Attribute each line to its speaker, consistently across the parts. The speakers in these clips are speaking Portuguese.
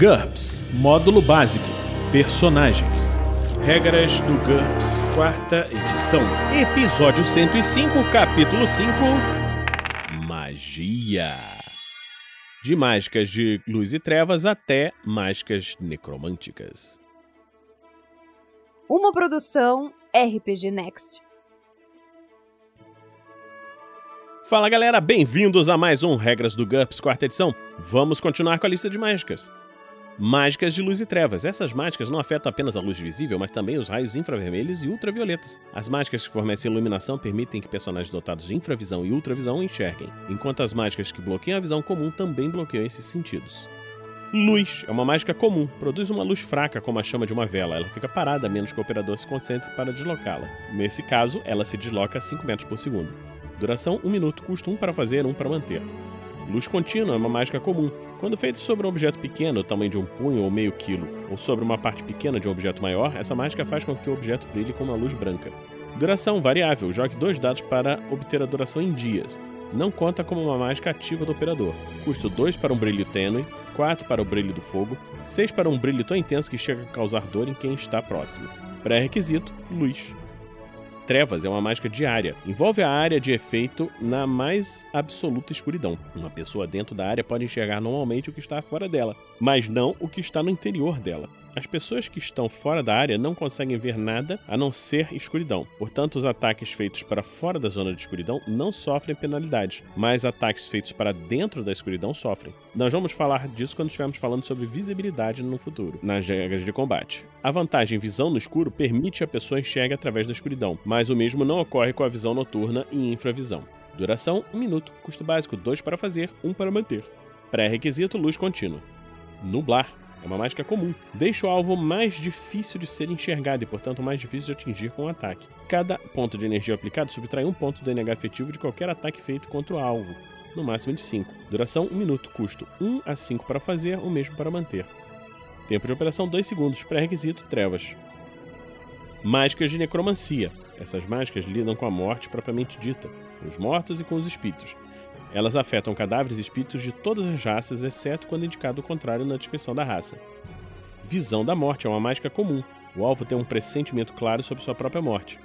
Speaker 1: GURPS Módulo Básico Personagens Regras do GURPS, quarta edição. Episódio 105, capítulo 5 Magia. De mágicas de luz e trevas até mágicas necromânticas.
Speaker 2: Uma produção RPG Next.
Speaker 1: Fala galera, bem-vindos a mais um Regras do GURPS, quarta edição. Vamos continuar com a lista de mágicas. Mágicas de luz e trevas. Essas mágicas não afetam apenas a luz visível, mas também os raios infravermelhos e ultravioletas. As mágicas que fornecem iluminação permitem que personagens dotados de infravisão e ultravisão enxerguem, enquanto as mágicas que bloqueiam a visão comum também bloqueiam esses sentidos. Luz é uma mágica comum, produz uma luz fraca como a chama de uma vela. Ela fica parada a menos que o operador se concentre para deslocá-la. Nesse caso, ela se desloca a 5 metros por segundo. Duração 1 um minuto, custo 1 um para fazer, 1 um para manter. Luz contínua é uma mágica comum. Quando feita sobre um objeto pequeno, tamanho de um punho ou meio quilo, ou sobre uma parte pequena de um objeto maior, essa mágica faz com que o objeto brilhe com uma luz branca. Duração variável. Jogue dois dados para obter a duração em dias. Não conta como uma mágica ativa do operador. Custo 2 para um brilho tênue, 4 para o brilho do fogo, 6 para um brilho tão intenso que chega a causar dor em quem está próximo. Pré-requisito: luz. Trevas é uma mágica diária. Envolve a área de efeito na mais absoluta escuridão. Uma pessoa dentro da área pode enxergar normalmente o que está fora dela, mas não o que está no interior dela. As pessoas que estão fora da área não conseguem ver nada a não ser escuridão. Portanto, os ataques feitos para fora da zona de escuridão não sofrem penalidades, mas ataques feitos para dentro da escuridão sofrem. Nós vamos falar disso quando estivermos falando sobre visibilidade no futuro, nas regras de combate. A vantagem visão no escuro permite a pessoa enxergue através da escuridão, mas o mesmo não ocorre com a visão noturna e infravisão. Duração: 1 minuto. Custo básico: 2 para fazer, 1 para manter. Pré-requisito: luz contínua. Nublar. É uma mágica comum. Deixa o alvo mais difícil de ser enxergado e, portanto, mais difícil de atingir com o ataque. Cada ponto de energia aplicado subtrai um ponto do NH efetivo de qualquer ataque feito contra o alvo, no máximo de 5. Duração 1 minuto, custo 1 a 5 para fazer, o mesmo para manter. Tempo de operação 2 segundos, pré-requisito trevas. Mágicas de necromancia. Essas mágicas lidam com a morte propriamente dita, com os mortos e com os espíritos. Elas afetam cadáveres e espíritos de todas as raças, exceto quando indicado o contrário na descrição da raça. Visão da morte é uma mágica comum. O alvo tem um pressentimento claro sobre sua própria morte.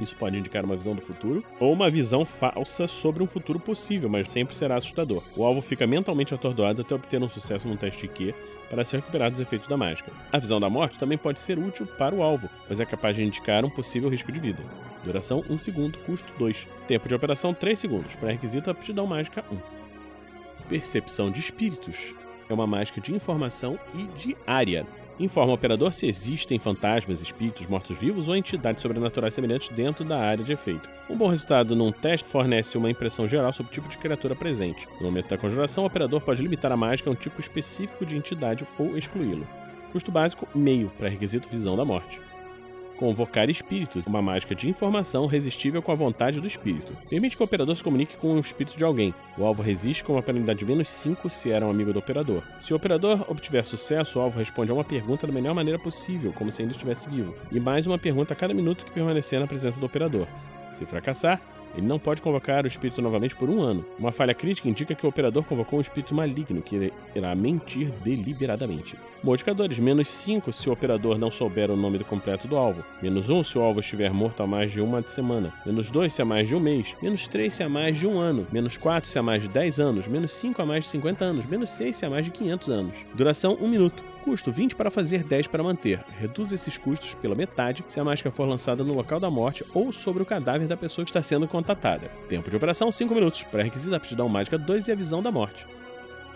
Speaker 1: Isso pode indicar uma visão do futuro ou uma visão falsa sobre um futuro possível, mas sempre será assustador. O alvo fica mentalmente atordoado até obter um sucesso num teste de Q para se recuperar dos efeitos da mágica. A visão da morte também pode ser útil para o alvo, pois é capaz de indicar um possível risco de vida. Duração 1 segundo, custo 2. Tempo de operação 3 segundos. Pré-requisito aptidão mágica 1. Percepção de espíritos é uma mágica de informação e de área. Informa o operador se existem fantasmas, espíritos, mortos-vivos ou entidades sobrenaturais semelhantes dentro da área de efeito. Um bom resultado num teste fornece uma impressão geral sobre o tipo de criatura presente. No momento da conjuração, o operador pode limitar a mágica a um tipo específico de entidade ou excluí-lo. Custo básico: meio, para requisito visão da morte. Convocar espíritos, uma mágica de informação resistível com a vontade do espírito. Permite que o operador se comunique com o espírito de alguém. O alvo resiste com uma penalidade de menos 5 se era um amigo do operador. Se o operador obtiver sucesso, o alvo responde a uma pergunta da melhor maneira possível, como se ainda estivesse vivo, e mais uma pergunta a cada minuto que permanecer na presença do operador. Se fracassar, ele não pode convocar o espírito novamente por um ano. Uma falha crítica indica que o operador convocou um espírito maligno que irá mentir deliberadamente. Modificadores: menos 5 se o operador não souber o nome completo do alvo. Menos 1 se o alvo estiver morto há mais de uma semana. Menos 2 se há mais de um mês. Menos 3 se há mais de um ano. Menos 4 se há mais de 10 anos. Menos 5 há mais de 50 anos. Menos 6 se há mais de 500 anos. Duração 1 minuto. Custo 20 para fazer, 10 para manter. Reduz esses custos pela metade se a máscara for lançada no local da morte ou sobre o cadáver da pessoa que está sendo contatada. Tempo de operação 5 minutos. Pré-requisito aptidão mágica 2 e a visão da morte.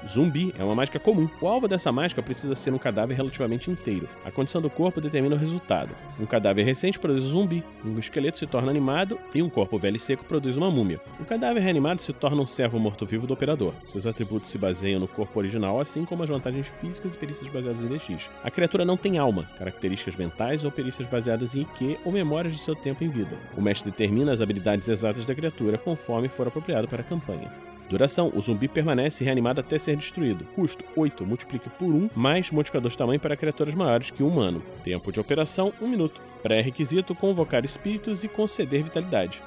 Speaker 1: Zumbi é uma mágica comum. O alvo dessa mágica precisa ser um cadáver relativamente inteiro. A condição do corpo determina o resultado. Um cadáver recente produz um zumbi, um esqueleto se torna animado e um corpo velho e seco produz uma múmia. Um cadáver reanimado se torna um servo morto-vivo do operador. Seus atributos se baseiam no corpo original, assim como as vantagens físicas e perícias baseadas em DX. A criatura não tem alma, características mentais ou perícias baseadas em IQ ou memórias de seu tempo em vida. O mestre determina as habilidades exatas da criatura conforme for apropriado para a campanha. Duração: o zumbi permanece reanimado até ser destruído. Custo: 8. Multiplique por 1, mais modificador de tamanho para criaturas maiores que um humano. Tempo de operação: 1 minuto. Pré-requisito: convocar espíritos e conceder vitalidade.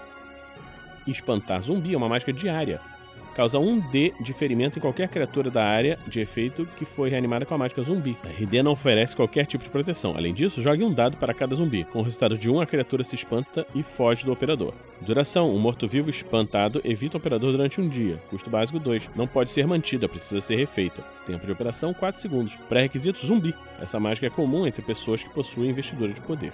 Speaker 1: Espantar zumbi é uma mágica diária. Causa 1D de ferimento em qualquer criatura da área de efeito que foi reanimada com a mágica zumbi. A RD não oferece qualquer tipo de proteção. Além disso, jogue um dado para cada zumbi. Com o resultado de 1, a criatura se espanta e foge do operador. Duração: um morto-vivo espantado evita o operador durante um dia. Custo básico 2. Não pode ser mantida, precisa ser refeita. Tempo de operação 4 segundos. Pré-requisitos zumbi. Essa mágica é comum entre pessoas que possuem investidura de poder.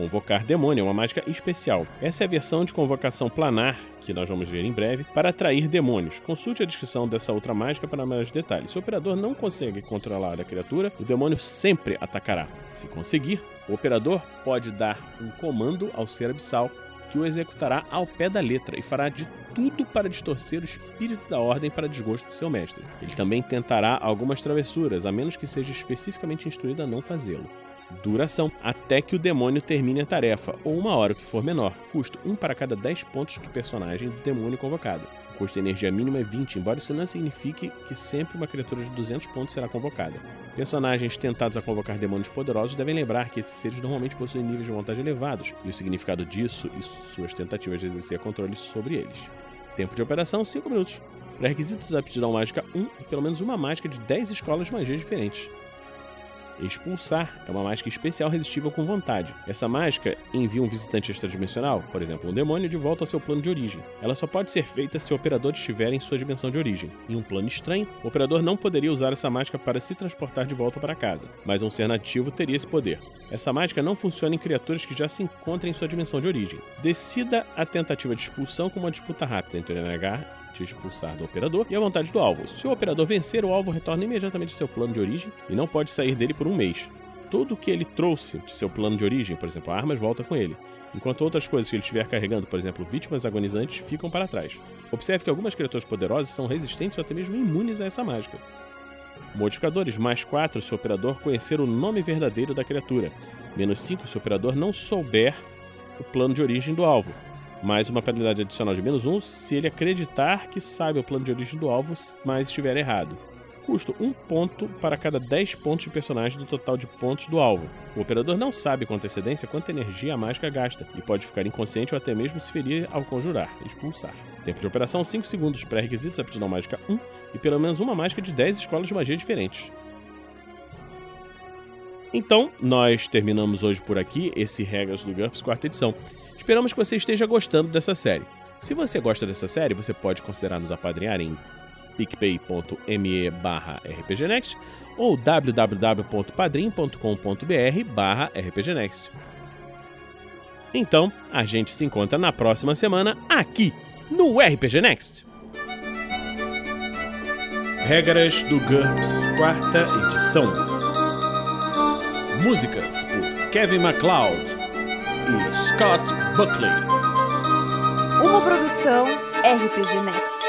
Speaker 1: Convocar demônio é uma mágica especial. Essa é a versão de convocação planar, que nós vamos ver em breve, para atrair demônios. Consulte a descrição dessa outra mágica para maiores detalhes. Se o operador não consegue controlar a criatura, o demônio sempre atacará. Se conseguir, o operador pode dar um comando ao ser abissal que o executará ao pé da letra e fará de tudo para distorcer o espírito da ordem para desgosto de seu mestre. Ele também tentará algumas travessuras, a menos que seja especificamente instruído a não fazê-lo. Duração: até que o demônio termine a tarefa, ou uma hora, o que for menor. Custo: 1 para cada 10 pontos do personagem do demônio convocado. O custo de energia mínima é 20, embora isso não signifique que sempre uma criatura de 200 pontos será convocada. Personagens tentados a convocar demônios poderosos devem lembrar que esses seres normalmente possuem níveis de vontade elevados, e o significado disso e suas tentativas de exercer controle sobre eles. Tempo de operação: 5 minutos. Pré-requisitos aptidão mágica 1 e pelo menos uma mágica de 10 escolas de magia diferentes. Expulsar é uma mágica especial resistível com vontade. Essa mágica envia um visitante extradimensional, por exemplo, um demônio, de volta ao seu plano de origem. Ela só pode ser feita se o operador estiver em sua dimensão de origem. Em um plano estranho, o operador não poderia usar essa mágica para se transportar de volta para casa, mas um ser nativo teria esse poder. Essa mágica não funciona em criaturas que já se encontram em sua dimensão de origem. Decida a tentativa de expulsão com uma disputa rápida entre o NH te expulsar do operador e a vontade do alvo. Se o operador vencer, o alvo retorna imediatamente ao seu plano de origem e não pode sair dele por um mês. Tudo o que ele trouxe de seu plano de origem, por exemplo, armas, volta com ele, enquanto outras coisas que ele estiver carregando, por exemplo, vítimas agonizantes, ficam para trás. Observe que algumas criaturas poderosas são resistentes ou até mesmo imunes a essa mágica. Modificadores: mais 4 se o operador conhecer o nome verdadeiro da criatura, menos 5 se o operador não souber o plano de origem do alvo, mais uma penalidade adicional de menos 1 se ele acreditar que sabe o plano de origem do alvo, mas estiver errado. Custo 1 ponto para cada 10 pontos de personagem do total de pontos do alvo. O operador não sabe com antecedência quanta energia a mágica gasta e pode ficar inconsciente ou até mesmo se ferir ao conjurar, expulsar. Tempo de operação 5 segundos, pré-requisitos aptidão mágica 1 e pelo menos uma mágica de 10 escolas de magia diferentes. Então, nós terminamos hoje por aqui esse Regras do GURPS quarta edição. Esperamos que você esteja gostando dessa série. Se você gosta dessa série, você pode considerar nos apadrinhar em picpay.me barra rpgnext ou www.padrim.com.br barra rpgnext. Então, a gente se encontra na próxima semana aqui no RPG Next. Regras do GURPS, quarta edição. Músicas por Kevin MacLeod e Scott Buckley.
Speaker 2: Uma produção RPG Next.